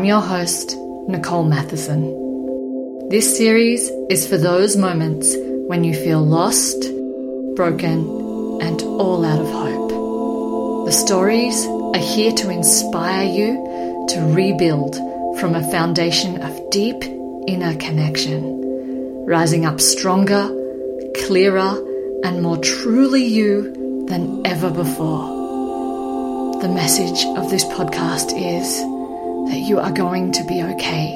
I'm your host, Nicole Matheson. This series is for those moments when you feel lost, broken, and all out of hope. The stories are here to inspire you to rebuild from a foundation of deep inner connection, rising up stronger, clearer, and more truly you than ever before. The message of this podcast is that you are going to be okay.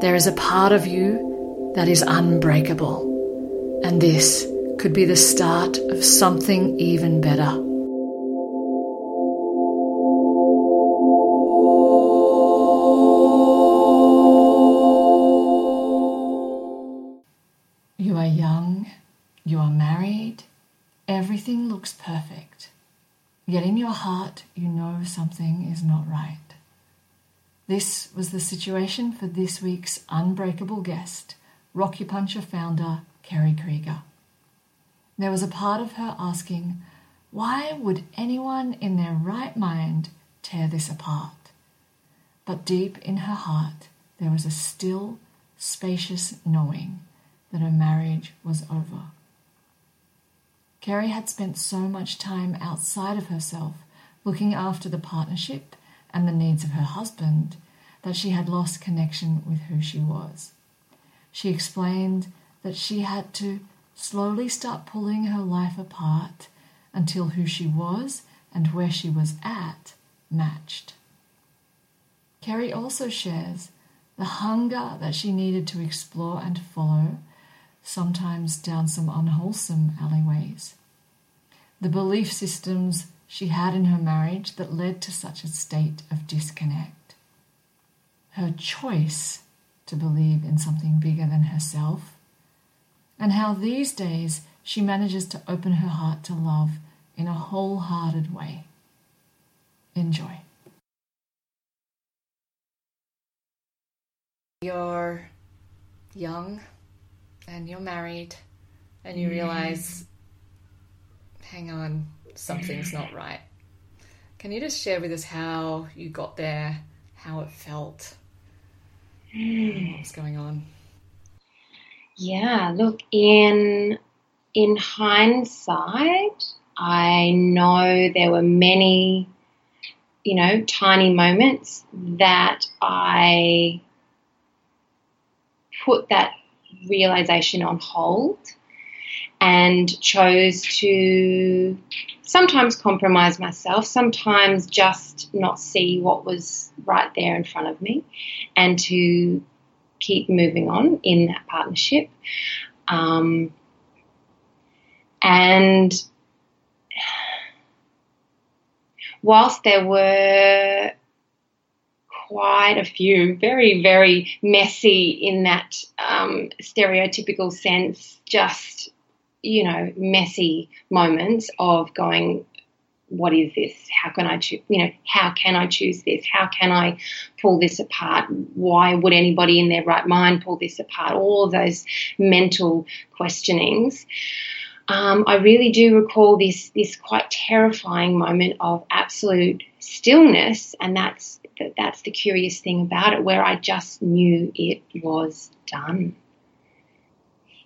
There is a part of you that is unbreakable, and this could be the start of something even better. You are young, you are married, everything looks perfect. Yet in your heart, you know something is not right. This was the situation for this week's unbreakable guest, Roccupuncture founder Kerry Krieger. There was a part of her asking, why would anyone in their right mind tear this apart? But deep in her heart, there was a still, spacious knowing that her marriage was over. Kerry had spent so much time outside of herself looking after the partnership and the needs of her husband that she had lost connection with who she was. She explained that she had to slowly start pulling her life apart until who she was and where she was at matched. Kerry also shares the hunger that she needed to explore and follow sometimes down some unwholesome alleyways. The belief systems she had in her marriage that led to such a state of disconnect. Her choice to believe in something bigger than herself, and how these days she manages to open her heart to love in a wholehearted way. Enjoy. You're young and you're married and you mm-hmm. realize, hang on, something's not right. Can you just share with us how you got there, how it felt, what's going on? Yeah, look, in in hindsight, I know there were many, you know, tiny moments that I put that realization on hold and chose to sometimes compromise myself, sometimes just not see what was right there in front of me, and to keep moving on in that partnership. Um, and whilst there were quite a few, very, very messy in that um, stereotypical sense, just, you know, messy moments of going, what is this? How can I choose? You know, how can I choose this? How can I pull this apart? Why would anybody in their right mind pull this apart? All those mental questionings. Um, I really do recall this this quite terrifying moment of absolute stillness, and that's that's the curious thing about it, where I just knew it was done.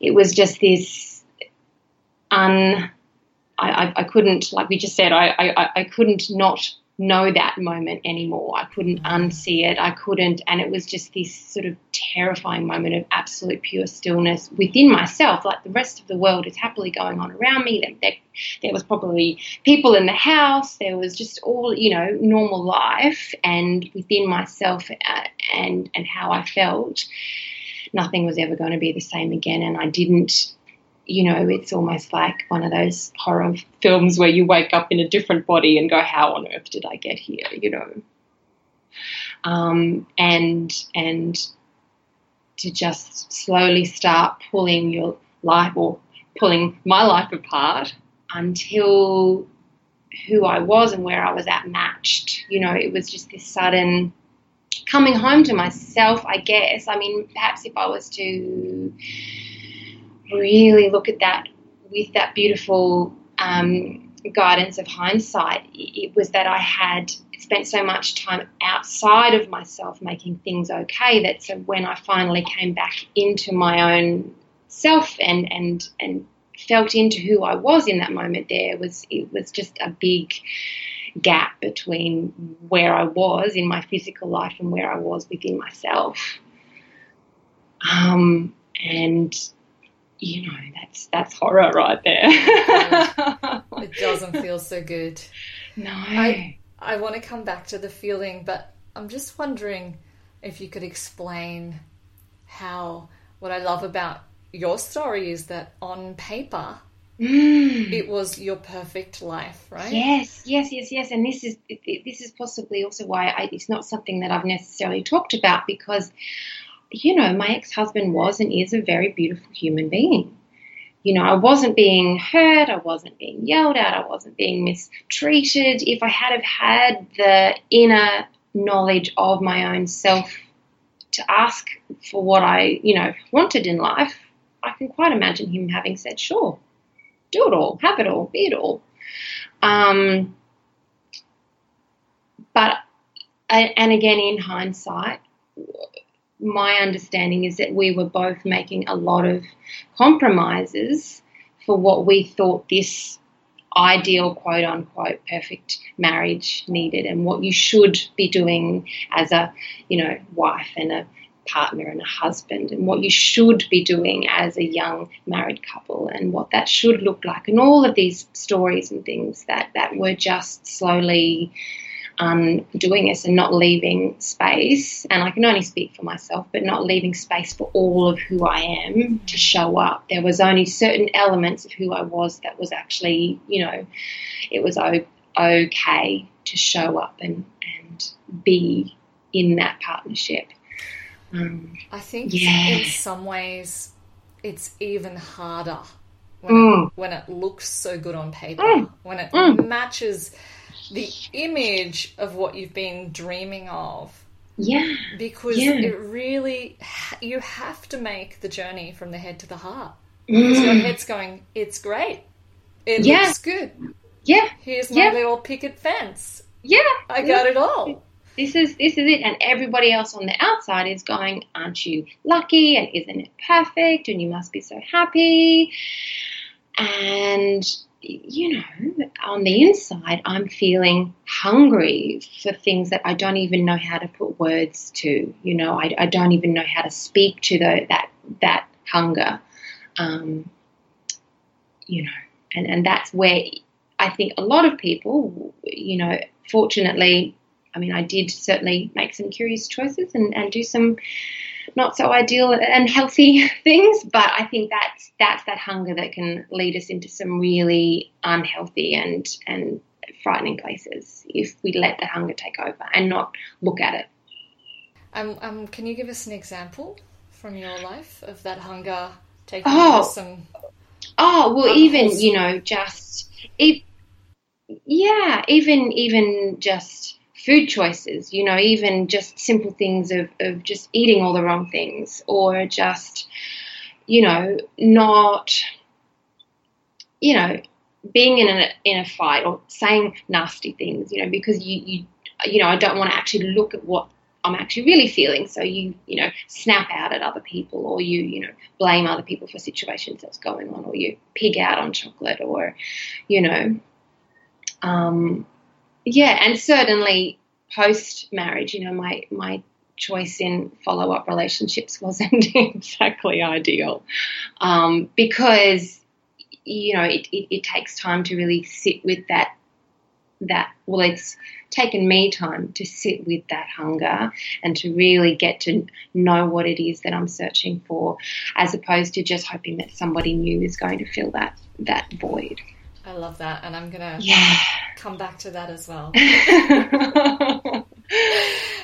It was just this un. I, I, I couldn't, like we just said, I, I, I couldn't not know that moment anymore. I couldn't unsee it. I couldn't, and it was just this sort of terrifying moment of absolute pure stillness within myself. Like the rest of the world is happily going on around me. There, there, there was probably people in the house. There was just all you know normal life, and within myself uh, and and how I felt, nothing was ever going to be the same again. And I didn't you know, it's almost like one of those horror films where you wake up in a different body and go, "How on earth did I get here?" You know, um, and and to just slowly start pulling your life or pulling my life apart until who I was and where I was at matched. You know, it was just this sudden coming home to myself, I guess. I mean, perhaps if I was to really look at that with that beautiful um, guidance of hindsight, it was that I had spent so much time outside of myself making things okay that so when I finally came back into my own self and and and felt into who I was in that moment there was it was just a big gap between where I was in my physical life and where I was within myself. Um, and you know that's that's horror right there. it doesn't feel so good. No. I I want to come back to the feeling, but I'm just wondering if you could explain how what I love about your story is that on paper Mm. it was your perfect life, right? Yes, yes, yes, yes. And this is this is possibly also why I, it's not something that I've necessarily talked about because, you know, my ex husband was and is a very beautiful human being. You know, I wasn't being hurt, I wasn't being yelled at, I wasn't being mistreated. If I had have had the inner knowledge of my own self to ask for what I, you know, wanted in life, I can quite imagine him having said, "Sure." do it all, have it all, be it all. Um, but, and again, in hindsight, my understanding is that we were both making a lot of compromises for what we thought this ideal quote unquote perfect marriage needed and what you should be doing as a you know wife and a partner and a husband and what you should be doing as a young married couple and what that should look like and all of these stories and things that that were just slowly um, doing us and not leaving space and I can only speak for myself but not leaving space for all of who I am to show up there was only certain elements of who I was that was actually you know it was okay to show up and and be in that partnership um, I think yeah. in some ways it's even harder when, mm. it, when it looks so good on paper, mm. when it mm. matches the image of what you've been dreaming of. Yeah. Because yeah. it really, you have to make the journey from the head to the heart. Because your head's going, it's great. It Mm. yeah. looks good. Yeah. Here's my yeah. little picket fence. Yeah. I got it all this is this is it and everybody else on the outside is going aren't you lucky and isn't it perfect and you must be so happy and you know on the inside i'm feeling hungry for things that i don't even know how to put words to. You know i, I don't even know how to speak to the, that that hunger. Um, you know and and that's where i think a lot of people you know fortunately I mean, I did certainly make some curious choices and, and do some not so ideal and healthy things, but I think that's that's that hunger that can lead us into some really unhealthy and and frightening places if we let that hunger take over and not look at it. Um, um, can you give us an example from your life of that hunger taking oh. some? Oh well, even you know, just if yeah, even even just food choices, you know, even just simple things of, of just eating all the wrong things or just, you know, not, you know, being in a, in a fight or saying nasty things, you know, because you, you, you know, I don't want to actually look at what I'm actually really feeling. So you, you know, snap out at other people or you, you know, blame other people for situations that's going on or you pig out on chocolate or, you know, um, yeah, and certainly post marriage, you know, my my choice in follow up relationships wasn't exactly ideal um, because you know it, it, it, takes time to really sit with that that well it's taken me time to sit with that hunger and to really get to know what it is that I'm searching for as opposed to just hoping that somebody new is going to fill that that void. I love that, and I'm gonna yeah. come back to that as well.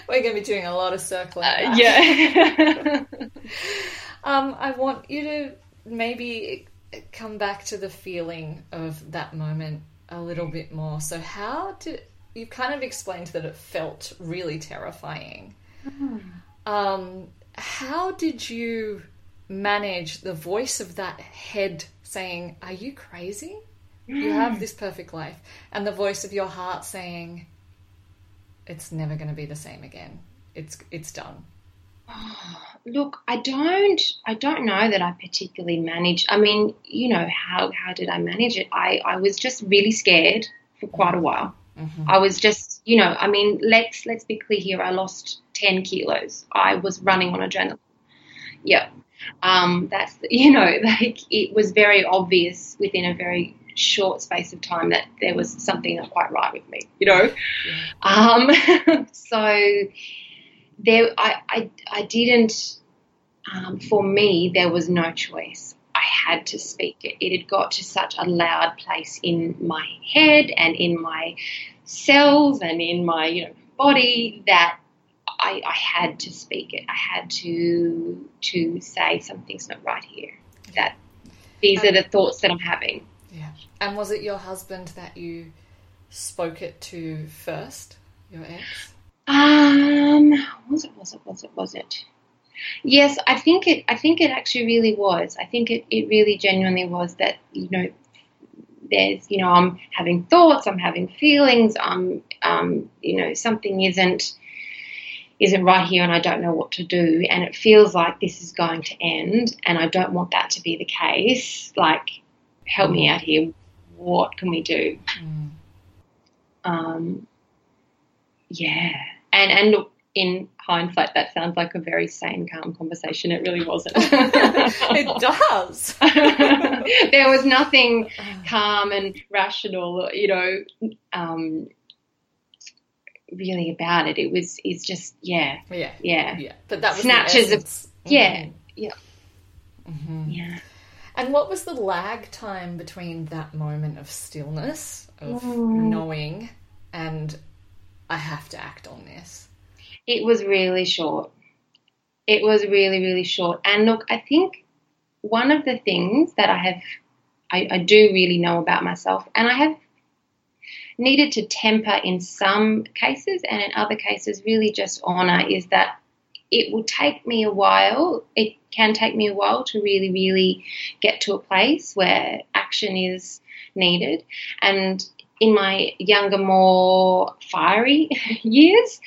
We're gonna be doing a lot of circling. Uh, yeah. um, I want you to maybe come back to the feeling of that moment a little bit more. So, how did you kind of explained that it felt really terrifying? Mm. Um, how did you manage the voice of that head saying, "Are you crazy?" You have this perfect life. And the voice of your heart saying, it's never going to be the same again. It's it's done. Look, I don't I don't know that I particularly managed. I mean, you know, how how did I manage it? I I was just really scared for quite a while. Mm-hmm. I was just, you know, I mean, let's let's be clear here. I lost 10 kilos. I was running on adrenaline. Yeah. Um, that's you know, like it was very obvious within a very short space of time that there was something not quite right with me, you know. Yeah. Um, so there, I, I, I didn't. Um, for me, there was no choice. I had to speak it. It had got to such a loud place in my head and in my cells and in my you know body that I, I had to speak it. I had to to say something's not right here. That these um, are the thoughts that I'm having. Yeah. And was it your husband that you spoke it to first, your ex? Um, was it? Was it? Was it? Was it? Yes, I think it. I think it actually really was. I think it. It really genuinely was that you know. There's, you know, I'm having thoughts, I'm having feelings, I'm, um, you know, something isn't isn't right here and I don't know what to do and it feels like this is going to end and I don't want that to be the case. Like, help me out here. What can we do? Mm. Um, yeah. And and look, in hindsight, that sounds like a very sane, calm conversation. It really wasn't. it does. there was nothing calm and rational, you know, um, really about it. It was, it's just, yeah, yeah, yeah, yeah. But that was snatches of, yeah, mm-hmm. yeah, mm-hmm. yeah. And what was the lag time between that moment of stillness, of mm. knowing, and I have to act on this? It was really short. It was really, really short. And look, I think one of the things that I have, I, I do really know about myself, and I have needed to temper in some cases, and in other cases, really just honor, is that it will take me a while. It can take me a while to really, really get to a place where action is needed. And in my younger, more fiery years,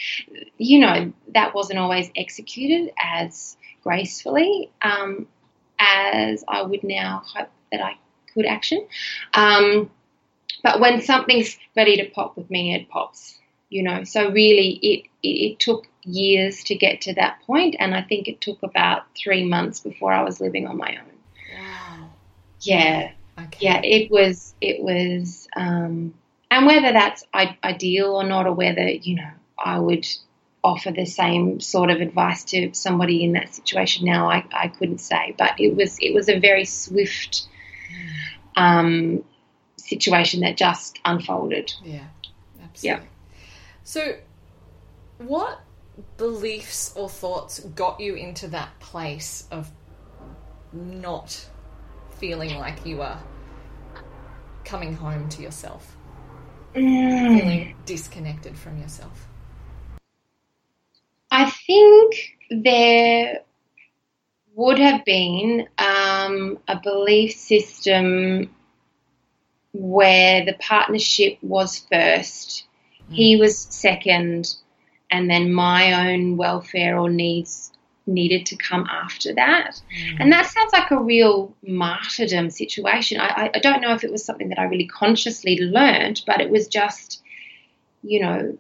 you know, that wasn't always executed as gracefully um, as I would now hope that I could action. Um, but when something's ready to pop with me, it pops, you know. So really, it, it, it took years to get to that point, and I think it took about three months before I was living on my own. Wow. Yeah. Okay. Yeah, it was. It was. Um, and whether that's ideal or not, or whether you know, I would offer the same sort of advice to somebody in that situation now, I, I couldn't say. But it was. It was a very swift. Um, situation that just unfolded. Yeah, absolutely. Yeah. So, what beliefs or thoughts got you into that place of not feeling like you were coming home to yourself, mm. feeling disconnected from yourself? I think there would have been um, a belief system where the partnership was first. He was second, and then my own welfare or needs needed to come after that. Mm. And that sounds like a real martyrdom situation. I, I, don't know if it was something that I really consciously learned, but it was just, you know,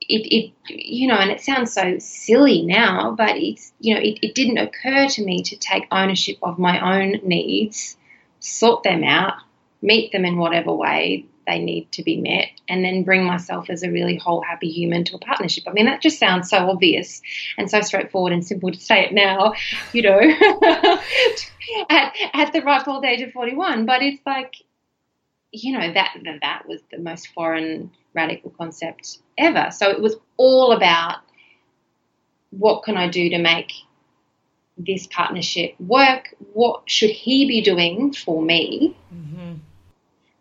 it, it you know, and it sounds so silly now, but it's, you know, it, it didn't occur to me to take ownership of my own needs, sort them out, meet them in whatever way they need to be met, and then bring myself as a really whole, happy human to a partnership. I mean, that just sounds so obvious and so straightforward and simple to say it now, you know, at, at the ripe old age of 41. But it's like, you know, that, that was the most foreign, radical concept ever. So it was all about what can I do to make this partnership work? What should he be doing for me? Mm-hmm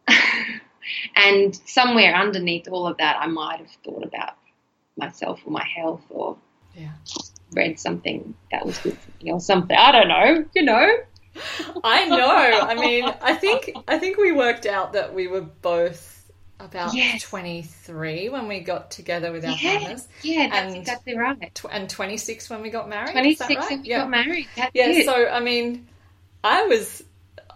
and somewhere underneath all of that, I might have thought about myself or my health or yeah. read something that was good for me or something. I don't know, you know. I know. I mean, I think I think we worked out that we were both about Yes. 23 when we got together with our Yeah, partners, yeah, that's And- exactly right. tw- and 26 when we got married. Twenty Is that right? and we yeah. got married. That's Yeah, it. so I mean, I was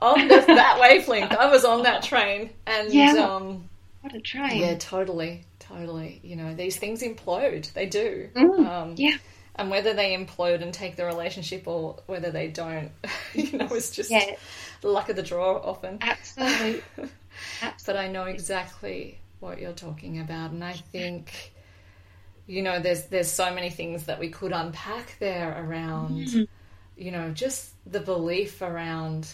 on this, that wavelength. I was on that train, and Yeah. um, what a train. yeah, totally, totally. You know, these things implode. They do. Mm, Um, yeah. And whether they implode and take the relationship or whether they don't, you know, it's just Yeah. the luck of the draw often. Absolutely. but I know exactly what you're talking about, and I think, you know, there's there's so many things that we could unpack there around, Mm. you know, just the belief around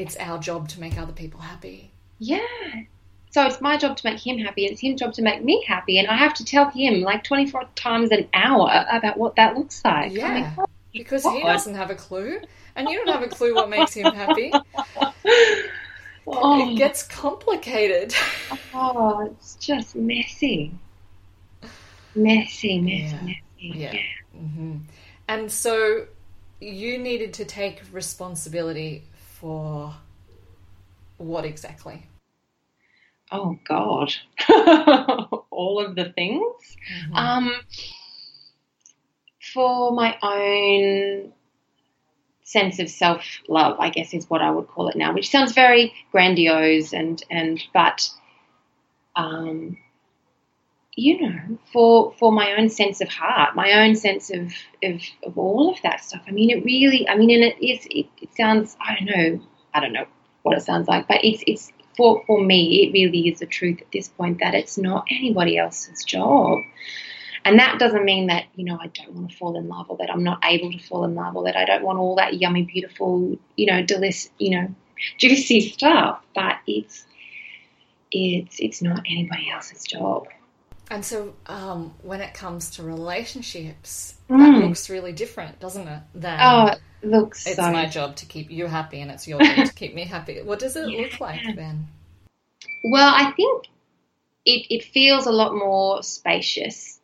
it's our job to make other people happy. Yeah. So it's my job to make him happy, and it's his job to make me happy, and I have to tell him like 24 times an hour about what that looks like. Yeah. I mean, oh, Because he doesn't have a clue, and you don't have a clue what makes him happy. oh, It gets complicated. oh, it's just messy. Messy, messy, Yeah. messy. Yeah. hmm And so you needed to take responsibility for what exactly? Oh, God. All of the things. Mm-hmm. Um, for my own sense of self love, I guess is what I would call it now, which sounds very grandiose and and but um, you know, for for my own sense of heart, my own sense of, of of all of that stuff. I mean, it really, I mean, and it is. It, it sounds. I don't know. I don't know what it sounds like, but it's it's for for me. It really is the truth at this point that it's not anybody else's job. And that doesn't mean that, you know, I don't want to fall in love or that I'm not able to fall in love or that I don't want all that yummy, beautiful, you know, delish, you know, juicy stuff. But it's it's it's not anybody else's job. And so, um, when it comes to relationships, Mm. that looks really different, doesn't it? Than Oh, it looks it's so my job to keep you happy, and it's your job to keep me happy. What does it look like then? Well, I think it, it feels a lot more spacious.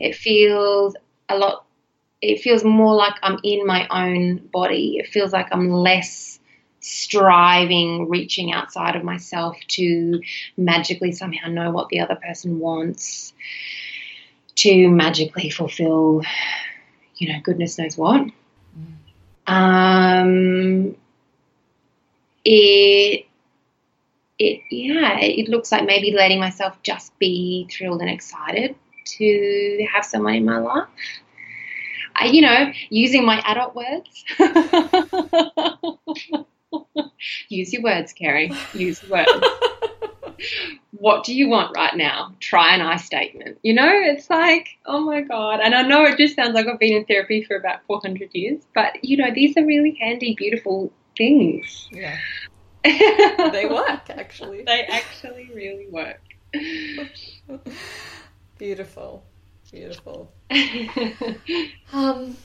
It feels a lot, it feels more like I'm in my own body. It feels like I'm less striving, reaching outside of myself to magically somehow know what the other person wants, to magically fulfill, you know, goodness knows what. Um, it it yeah it looks like maybe letting myself just be thrilled and excited to have someone in my life I, you know using my adult words use your words Kerry use your words. What do you want right now? Try an I statement. You know it's like oh my god. And I know it just sounds like I've been in therapy for about 400 years but you know these are really handy beautiful things. Yeah, they work actually. they actually really work. Beautiful, beautiful. Um,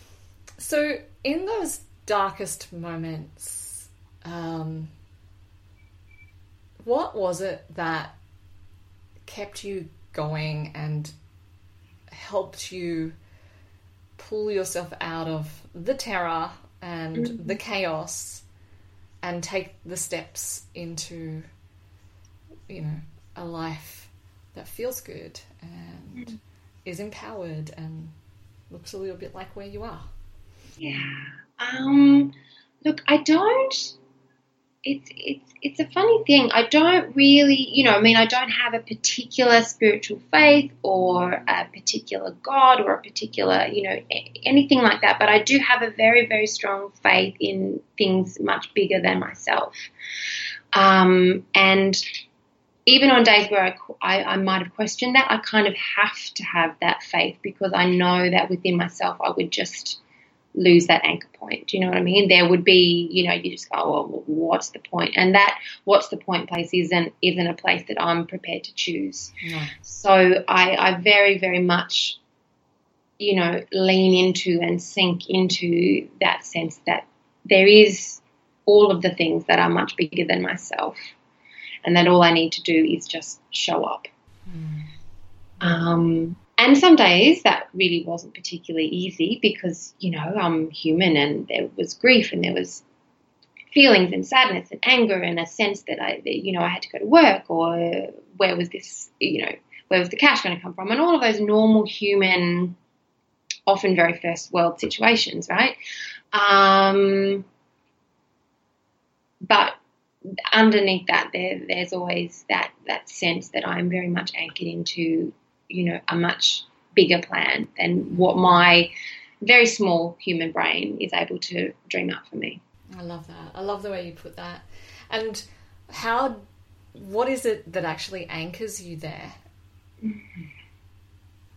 so in those darkest moments, um, what was it that kept you going and helped you pull yourself out of the terror and the chaos and take the steps into, you know, a life that feels good and is empowered and looks a little bit like where you are? yeah. Um. Look, I don't. It's it's it's a funny thing. I don't really, you know, I mean, I don't have a particular spiritual faith or a particular God or a particular, you know, anything like that. But I do have a very very strong faith in things much bigger than myself. Um, and even on days where I, I, I might have questioned that, I kind of have to have that faith because I know that within myself I would just lose that anchor point. Do you know what I mean? There would be, you know, you just go, well, what's the point? And that what's the point place isn't isn't a place that I'm prepared to choose. No. So I, I very, very much, you know, lean into and sink into that sense that there is all of the things that are much bigger than myself, and that all I need to do is just show up. Um, and some days that really wasn't particularly easy because, you know, I'm human and there was grief and there was feelings and sadness and anger and a sense that I, that, you know, I had to go to work or where was this, you know, where was the cash going to come from? And all of those normal human, often very first world situations, right? Um, but underneath that, there, there's always that, that sense that I'm very much anchored into, you know, a much bigger plan than what my very small human brain is able to dream up for me. I love that. I love the way you put that. And how, what is it that actually anchors you there?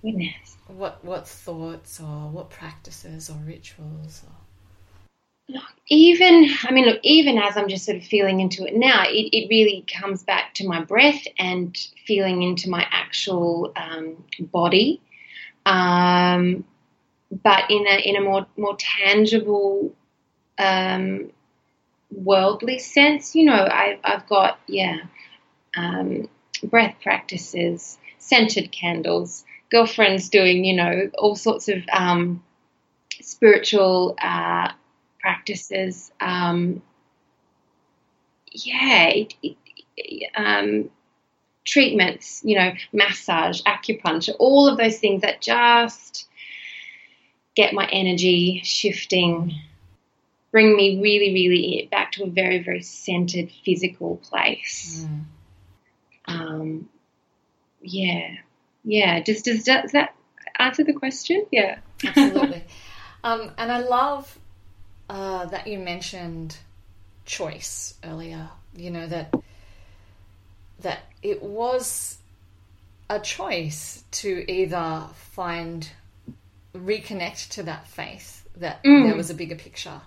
Goodness. What what thoughts or what practices or rituals or even I mean look even as I'm just sort of feeling into it now it, it really comes back to my breath and feeling into my actual um, body. Um, but in a in a more more tangible um, worldly sense you know I've, I've got yeah um, breath practices scented candles girlfriends doing you know all sorts of um, spiritual uh, practices. Um, yeah, it, it, um, treatments, you know, massage, acupuncture, all of those things that just get my energy shifting, bring me really, really back to a very, very centered physical place. Mm. Um, yeah, yeah. Just does, does that answer the question? Yeah, absolutely. um, and I love uh, that you mentioned choice earlier. You know that that it was a choice to either find reconnect to that faith that mm. there was a bigger picture,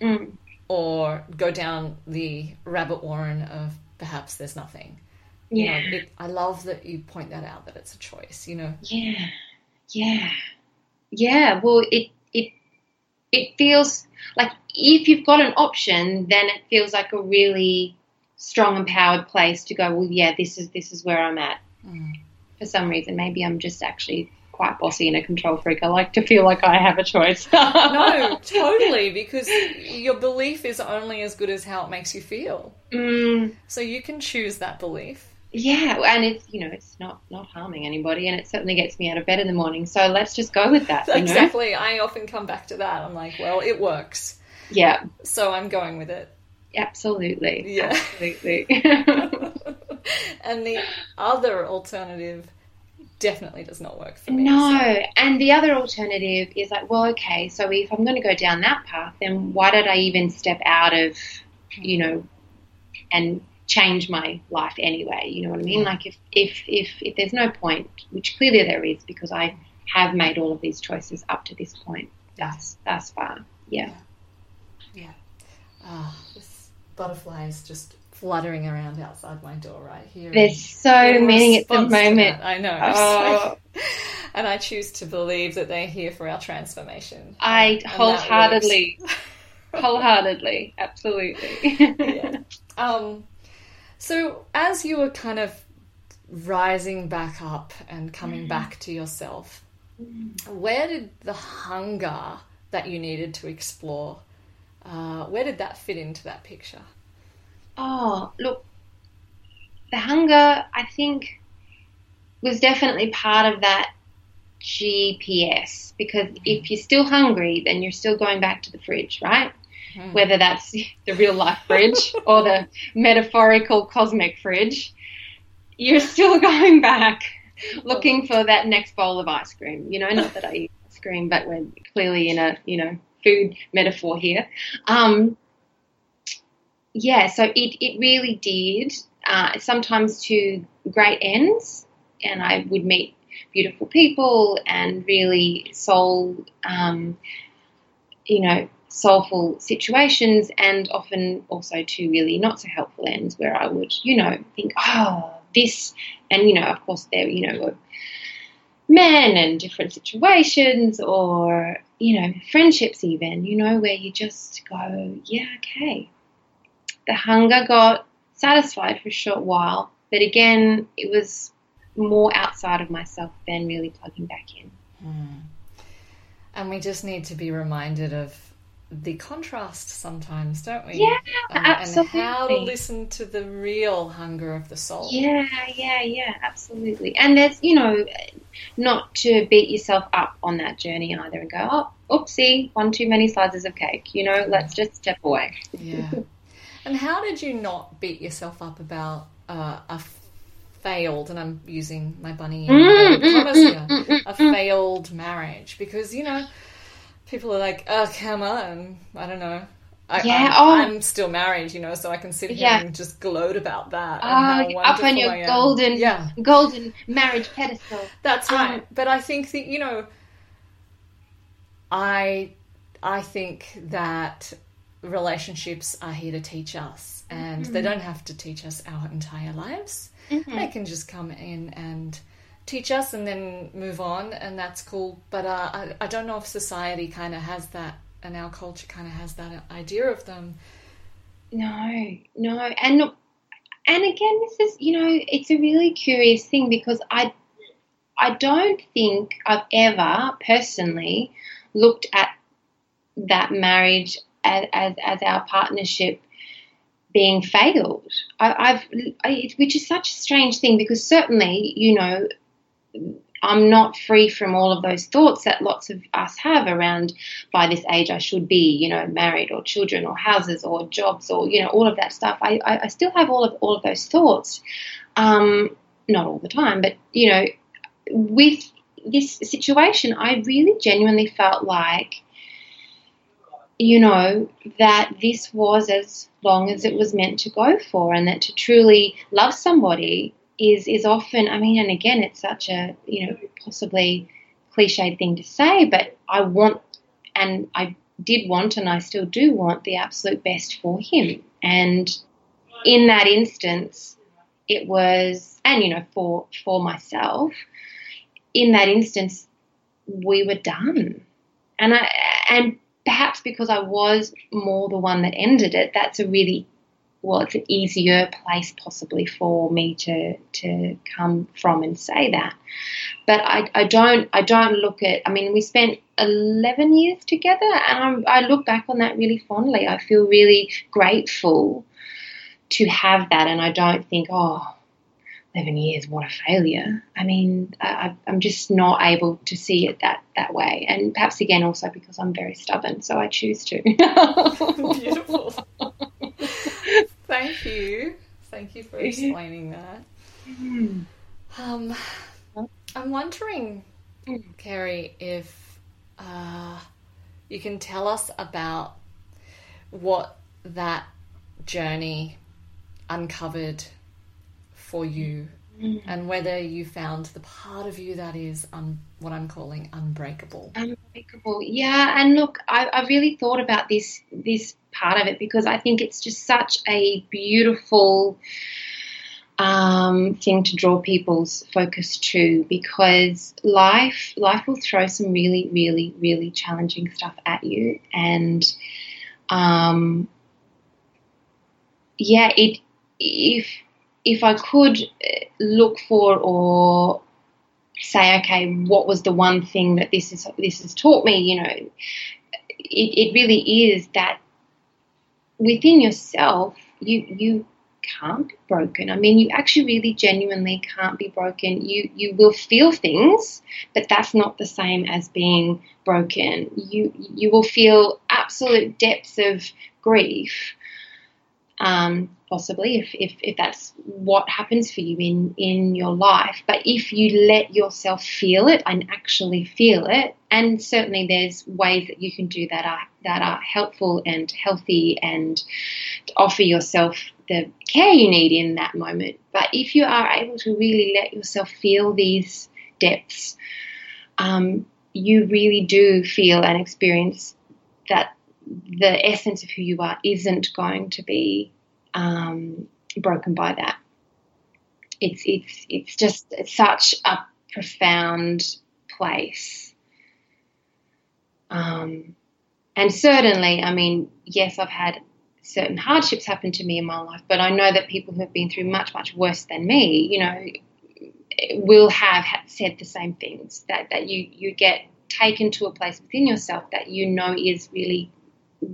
mm. or go down the rabbit warren of perhaps there's nothing. Yeah, you know, it, I love that you point that out that it's a choice. You know. Yeah, yeah, yeah. Well, it it feels like if you've got an option, then it feels like a really strong, empowered place to go. Well, yeah, this is this is where I'm at. Mm. For some reason, maybe I'm just actually quite bossy and a control freak. I like to feel like I have a choice. no, totally, because your belief is only as good as how it makes you feel. Mm. So you can choose that belief yeah, and it's you know it's not not harming anybody, and it certainly gets me out of bed in the morning. So let's just go with that. exactly. Know? I often come back to that. I'm like, well, it works. Yeah. So I'm going with it. Absolutely. Yeah. Absolutely. and the other alternative definitely does not work for me. No, so. and the other alternative is like, well, okay, so if I'm going to go down that path, then why did I even step out of, you know, and change my life anyway. You know what I mean? Like if if if if there's no point, which clearly there is, because I have made all of these choices up to this point, thus thus far. Yeah. Yeah. Ah, oh, this butterfly is just fluttering around outside my door right here. There's so many at the moment. I know. Oh. and I choose to believe that they're here for our transformation. I wholeheartedly, wholeheartedly, absolutely. yeah. Um, so, as you were kind of rising back up and coming mm. back to yourself, mm. where did the hunger that you needed to explore, uh, where did that fit into that picture? Oh, look, the hunger, I think, was definitely part of that GPS because if you're still hungry, then you're still going back to the fridge, right? Mm. whether that's the real life fridge or the metaphorical cosmic fridge, you're still going back looking for that next bowl of ice cream. You know, not that I eat ice cream, but we're clearly in a, you know, food metaphor here. Um, yeah, so it, it really did, uh, sometimes to great ends, and I would meet beautiful people and really soul, um, you know, soulful situations and often also to really not so helpful ends where I would, you know, think, oh, this, and, you know, of course, there, you know, men and different situations or, you know, friendships even, you know, where you just go, yeah, okay. The hunger got satisfied for a short while, but again, it was more outside of myself than really plugging back in. Mm. And we just need to be reminded of the contrast sometimes, don't we? Yeah, absolutely. And how to listen to the real hunger of the soul. Yeah, yeah, yeah, absolutely. And there's, you know, not to beat yourself up on that journey either and go, oh, oopsie, one too many slices of cake. You know, let's just step away. Yeah. and how did you not beat yourself up about uh, a failed, and I'm using my bunny mm, mm, mm, here, mm, mm, a mm. failed marriage? Because, you know, people are like, oh, come on, I don't know. I, yeah, I'm, oh. I'm, still married, you know, so I can sit here yeah. and just gloat about that. Oh, up on your golden, yeah. golden marriage pedestal. That's right. Um, but I think that you know, I, I think that relationships are here to teach us, and mm-hmm. they don't have to teach us our entire lives. Mm-hmm. They can just come in and teach us and then move on, and that's cool. But uh, I, I don't know if society kind of has that, and our culture kind of has that idea of them. No, no, and and again, this is you know, it's a really curious thing because I, I don't think I've ever personally looked at that marriage as, as, as our partnership being failed. I, have which is such a strange thing because certainly, you know, I'm not free from all of those thoughts that lots of us have around by this age I should be, you know, married or children or houses or jobs or, you know, all of that stuff. I, I, I still have all of all of those thoughts. Um, not all the time, but you know, with this situation, I really genuinely felt like, you know, that this was as long as it was meant to go for, and that to truly love somebody is is often I mean and again it's such a you know possibly cliched thing to say but I want and I did want and I still do want the absolute best for him. And in that instance it was and you know for for myself in that instance we were done. And I and perhaps because I was more the one that ended it that's a really well, it's an easier place possibly for me to to come from and say that. But I, I don't I don't look at. I mean, we spent eleven years together, and I'm, I look back on that really fondly. I feel really grateful to have that, and I don't think, oh, 11 years, what a failure. I mean, I, am just not able to see it that, that way. And perhaps again, also because I'm very stubborn, so I choose to. Beautiful. Thank you. Thank you for explaining that. Um, I'm wondering, Kerry, if uh, you can tell us about what that journey uncovered for you mm. and whether you found the part of you that is un- what I'm calling unbreakable. Unbreakable, yeah. And look, I, I really thought about this this part of it because I think it's just such a beautiful um, thing to draw people's focus to because life life will throw some really really really challenging stuff at you and um, yeah it if if I could look for or say okay what was the one thing that this is this has taught me you know it, it really is that within yourself, you you can't be broken. I mean, you actually really genuinely can't be broken. You you will feel things, but that's not the same as being broken. You you will feel absolute depths of grief. Um, possibly if, if, if that's what happens for you in, in your life. But if you let yourself feel it and actually feel it, and certainly there's ways that you can do that are that are helpful and healthy and offer yourself the care you need in that moment. But if you are able to really let yourself feel these depths, um, you really do feel and experience that the essence of who you are isn't going to be um, broken by that. It's it's it's just it's such a profound place. Um, and certainly, I mean, yes, I've had certain hardships happen to me in my life, but I know that people who have been through much, much worse than me, you know, will have said the same things that, that you, you get taken to a place within yourself that you know is really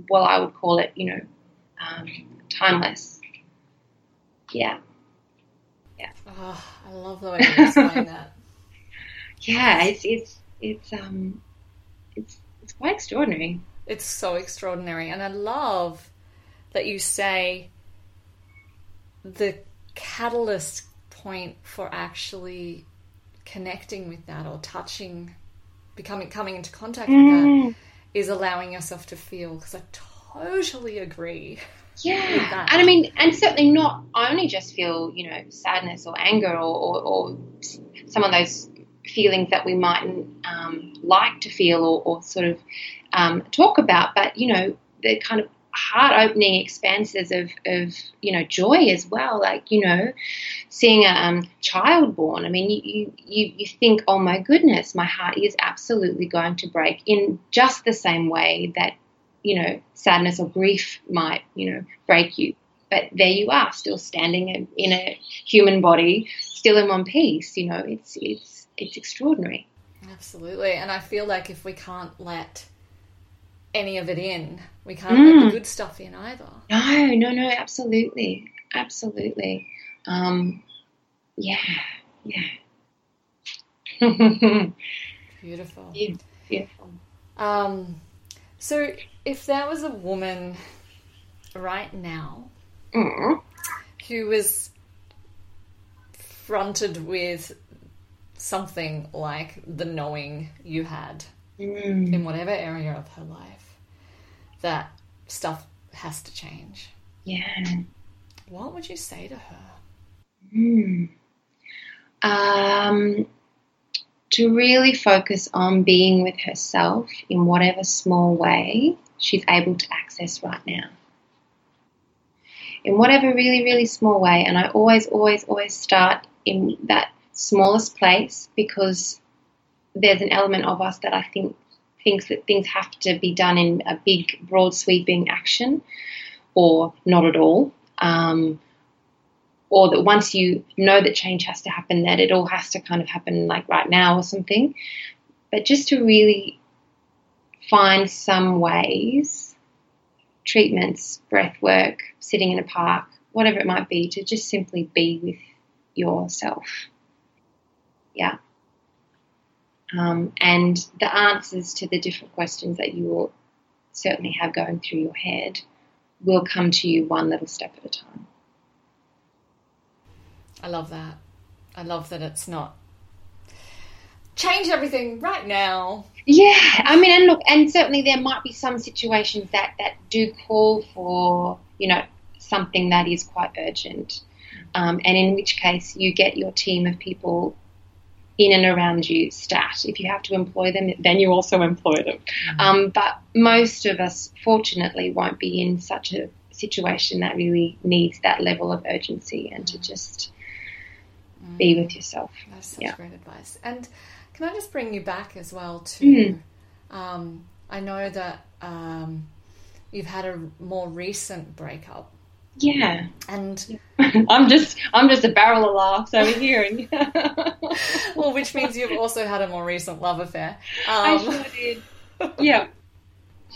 well, I would call it, you know, um, timeless. Yeah. Yeah. Oh, I love the way you explain that. Yeah, it's it's it's um it's it's quite extraordinary. It's so extraordinary, and I love that you say the catalyst point for actually connecting with that or touching, becoming coming into contact mm. with that mm. allowing yourself to feel. Because I totally agree. Yeah, and I mean, and certainly not I only just feel, you know, sadness or anger or, or, or some of those feelings that we mightn't um, like to feel or, or sort of um, talk about, but you know, the kind of heart opening expanses of, of you know joy as well. Like you know seeing a um, child born. I mean you, you you think oh my goodness my heart is absolutely going to break in just the same way that you know sadness or grief might you know break you but there you are still standing in, in a human body still in one piece you know it's it's it's extraordinary absolutely and i feel like if we can't let any of it in. We can't mm. let the good stuff in either. No, no, no, absolutely. Absolutely. Um, yeah, yeah. beautiful. Yeah, beautiful. Um, so if there was a woman right now mm. who was fronted with something like the knowing you had mm. in whatever area of her life that stuff has to change. Yeah. What would you say to her? Mm. Um, to really focus on being with herself in whatever small way she's able to access right now. In whatever really, really small way. And I always, always, always start in that smallest place because there's an element of us that I think thinks that things have to be done in a big, broad, sweeping action, or not at all. Um, or that once you know that change has to happen, that it all has to kind of happen like right now or something. But just to really find some ways, treatments, breath work, sitting in a park, whatever it might be, to just simply be with yourself. Yeah. Um, and the answers to the different questions that you will certainly have going through your head will come to you one little step at a time. I love that. I love that it's not change everything right now. Yeah, I mean, and look, and certainly there might be some situations that that do call for you know something that is quite urgent, um, and in which case you get your team of people in and around you stat. If you have to employ them, then you also employ them. Mm-hmm. Um, but most of us, fortunately, won't be in such a situation that really needs that level of urgency and to just mm. be with yourself. That's such yeah. great advice. And can I just bring you back as well to? Mm. Um, I know that um, you've had a more recent breakup yeah. And I'm just I'm just a barrel of laughs over here. well, which means you've also had a more recent love affair. Um, I sure did. Yeah.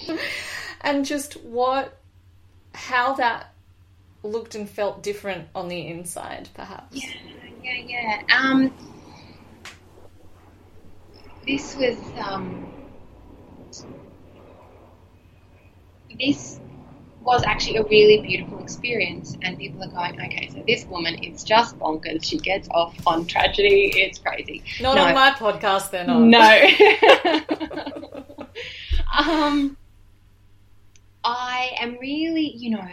and just what how that looked and felt different on the inside, perhaps. Yeah, yeah, yeah. Um, this was um, this was actually a really beautiful experience. And people are going, okay, so this woman is just bonkers. She gets off on tragedy. It's crazy. Not no. on my podcast, then. No. um, I am really, you know,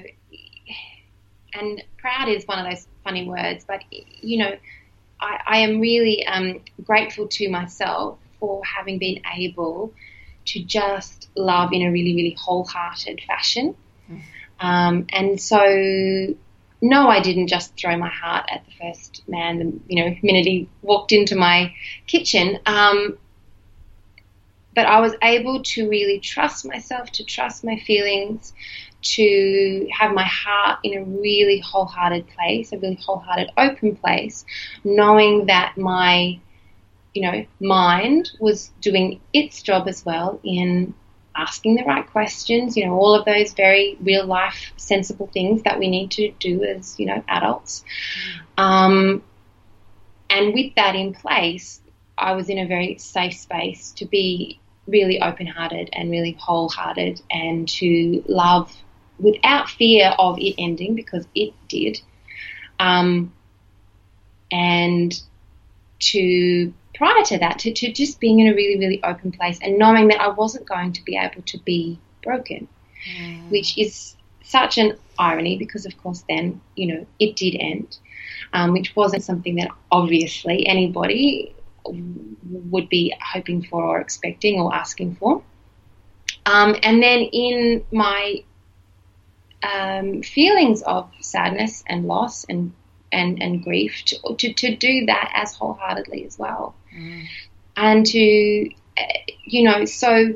and proud is one of those funny words, but, you know, I, I am really um, grateful to myself for having been able to just love in a really, really wholehearted fashion. Um, and so, no, I didn't just throw my heart at the first man, the you know minute he walked into my kitchen. Um, but I was able to really trust myself, to trust my feelings, to have my heart in a really wholehearted place, a really wholehearted, open place, knowing that my, you know, mind was doing its job as well in asking the right questions, you know, all of those very real life, sensible things that we need to do as, you know, adults. Um, and with that in place, I was in a very safe space to be really open hearted and really wholehearted and to love without fear of it ending because it did. Um, and to prior to that, to, to just being in a really, really open place and knowing that I wasn't going to be able to be broken, mm. which is such an irony because, of course, then, you know, it did end, um, which wasn't something that obviously anybody would be hoping for or expecting or asking for. Um, and then in my um, feelings of sadness and loss and and, and grief to, to, to do that as wholeheartedly as well. Mm. And to, you know, so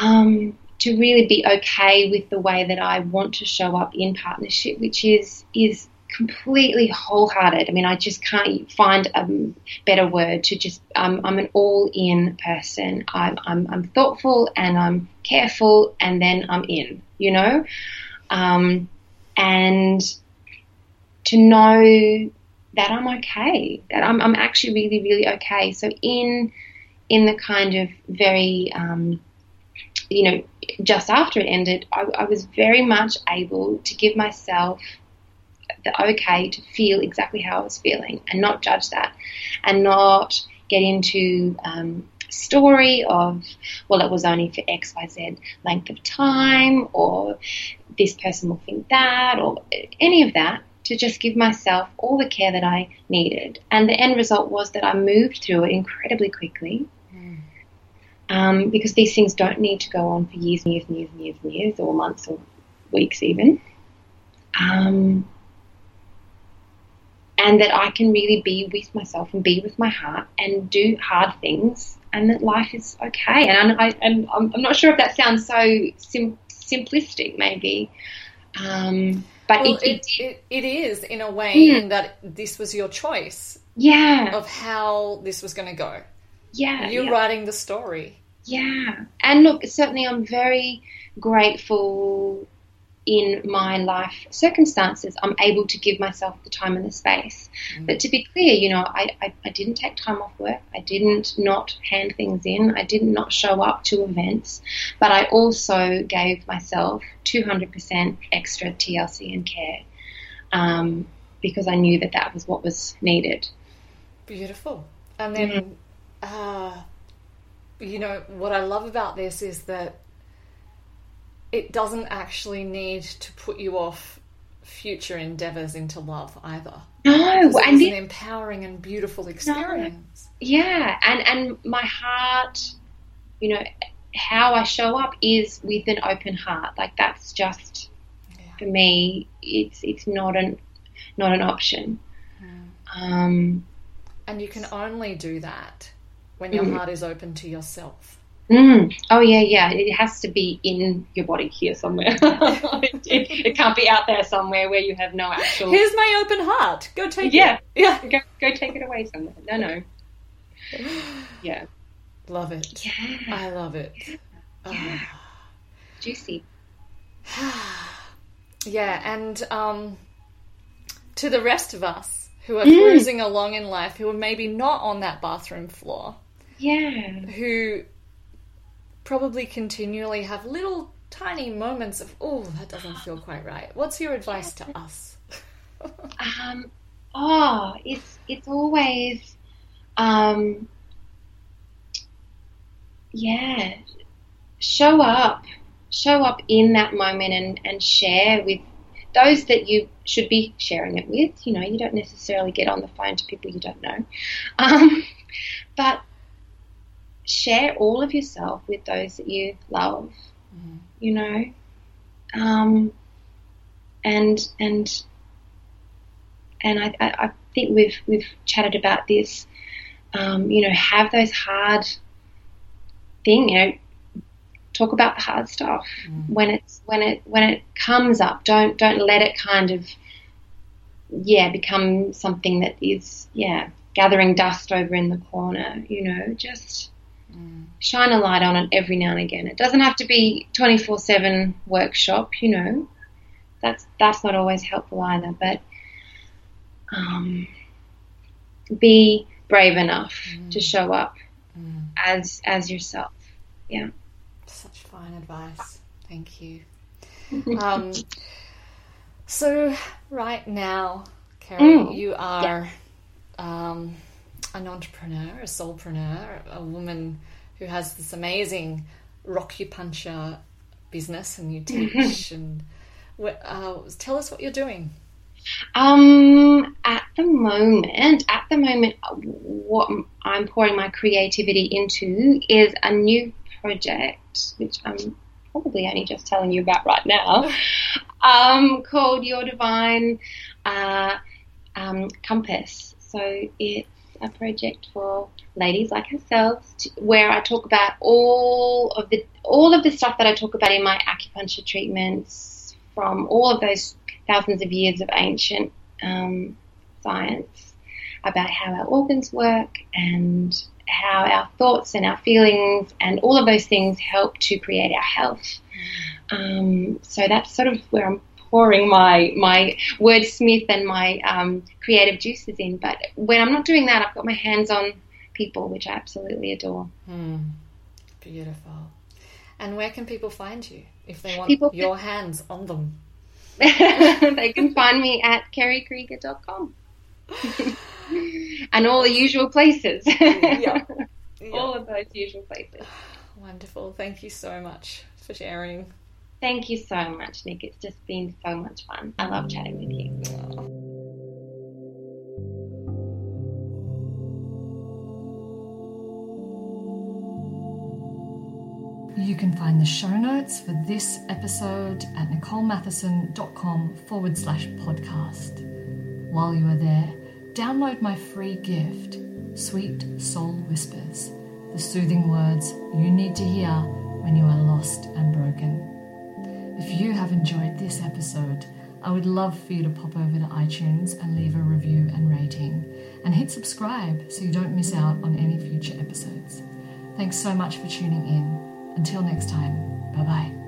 um, to really be okay with the way that I want to show up in partnership, which is, is completely wholehearted. I mean, I just can't find a better word to just. Um, I'm an all-in person. I'm, I'm, I'm thoughtful and I'm careful, and then I'm in. You know, um, and to know that I'm okay, that I'm, I'm actually really, really okay. So in in the kind of very, um, you know, just after it ended, I, I was very much able to give myself okay to feel exactly how I was feeling and not judge that and not get into um, story of, well, it was only for XYZ length of time or this person will think that or any of that to just give myself all the care that I needed. And the end result was that I moved through it incredibly quickly. Mm. Um, because these things don't need to go on for years and years and years and years and years, or months or weeks even. Um, and that I can really be with myself and be with my heart and do hard things, and that life is okay. And, I, and I'm, I'm not sure if that sounds so sim- simplistic, maybe. Um, but well, it, it, it, it is in a way mm. that this was your choice. Yeah. Of how this was going to go. Yeah. You're yeah. writing the story. Yeah. And look, certainly I'm very grateful in my life circumstances, I'm able to give myself the time and the space. Mm. But to be clear, you know, I, I, I, didn't take time off work. I didn't not hand things in. I did not show up to events. But I also gave myself 200% extra TLC and care um, because I knew that that was what was needed. Beautiful. And then, mm-hmm. uh, you know, what I love about this is that it doesn't actually need to put you off future endeavors into love either. No, and it's an empowering and beautiful experience. No, yeah, and and my heart, you know, how I show up is with an open heart. Like that's just yeah. for me. It's it's not an not an option. Mm. Um, and you can only do that when your mm. heart is open to yourself. Mm. Oh yeah, yeah. It has to be in your body here somewhere. it, it, can't be out there somewhere where you have no actual. Here's my open heart. Go take yeah. it. Yeah, go go take it away somewhere. No, no. Yeah. Love it. Yeah. I love it. Yeah. Oh. Juicy. yeah, and um, to the rest of us who are mm. cruising along in life, who are maybe not on that bathroom floor. Yeah. Who probably continually have little tiny moments of, oh, that doesn't feel quite right. What's your advice to us? um, oh, it's it's always, um, yeah, show up, show up in that moment and, and share with those that you should be sharing it with. You know, you don't necessarily get on the phone to people you don't know, um, but share all of yourself with those that you love. Mm. You know, um, and and and I, I, think we've we've chatted about this. Um, you know, have those hard thing. You know, talk about the hard stuff mm. when it's when it when it comes up. Don't don't let it kind of yeah become something that is yeah gathering dust over in the corner. You know, just shine a light on it every now and again. It doesn't have to be 24 7 workshop, you know. That's, that's not always helpful either, but um, be brave enough to show up as as yourself. Yeah. Such fine advice. Thank you. Um, so, right now, Carol, Mm, you are um, an entrepreneur, a soulpreneur, a woman who has this amazing acupuncture business, and you teach. and uh, tell us what you're doing. Um, at the moment, at the moment, what I'm pouring my creativity into is a new project, which I'm probably only just telling you about right now, um, called Your Divine uh, um, Compass. So it's a project for ladies like ourselves, to, where I talk about all of the all of the stuff that I talk about in my acupuncture treatments from all of those thousands of years of ancient um, science about how our organs work and how our thoughts and our feelings and all of those things help to create our health. Um, so that's sort of where I'm pouring my my wordsmith and my um, creative juices in. But when I'm not doing that, I've got my hands on people, which I absolutely adore. Hmm. Beautiful. And where can people find you if they want People can- your hands on them? they can find me at kerrykrieger.com. and all the usual places. Yeah. all of those usual places. Wonderful. Thank you so much for sharing. Thank you so much, Nick. It's just been so much fun. I love chatting with you. You can find the show notes for this episode at nicolematheson.com forward slash podcast. While you are there, download my free gift, Sweet Soul Whispers, the soothing words you need to hear when you are lost and broken. If you have enjoyed this episode, I would love for you to pop over to iTunes and leave a review and rating, and hit subscribe so you don't miss out on any future episodes. Thanks so much for tuning in. Until next time, bye bye.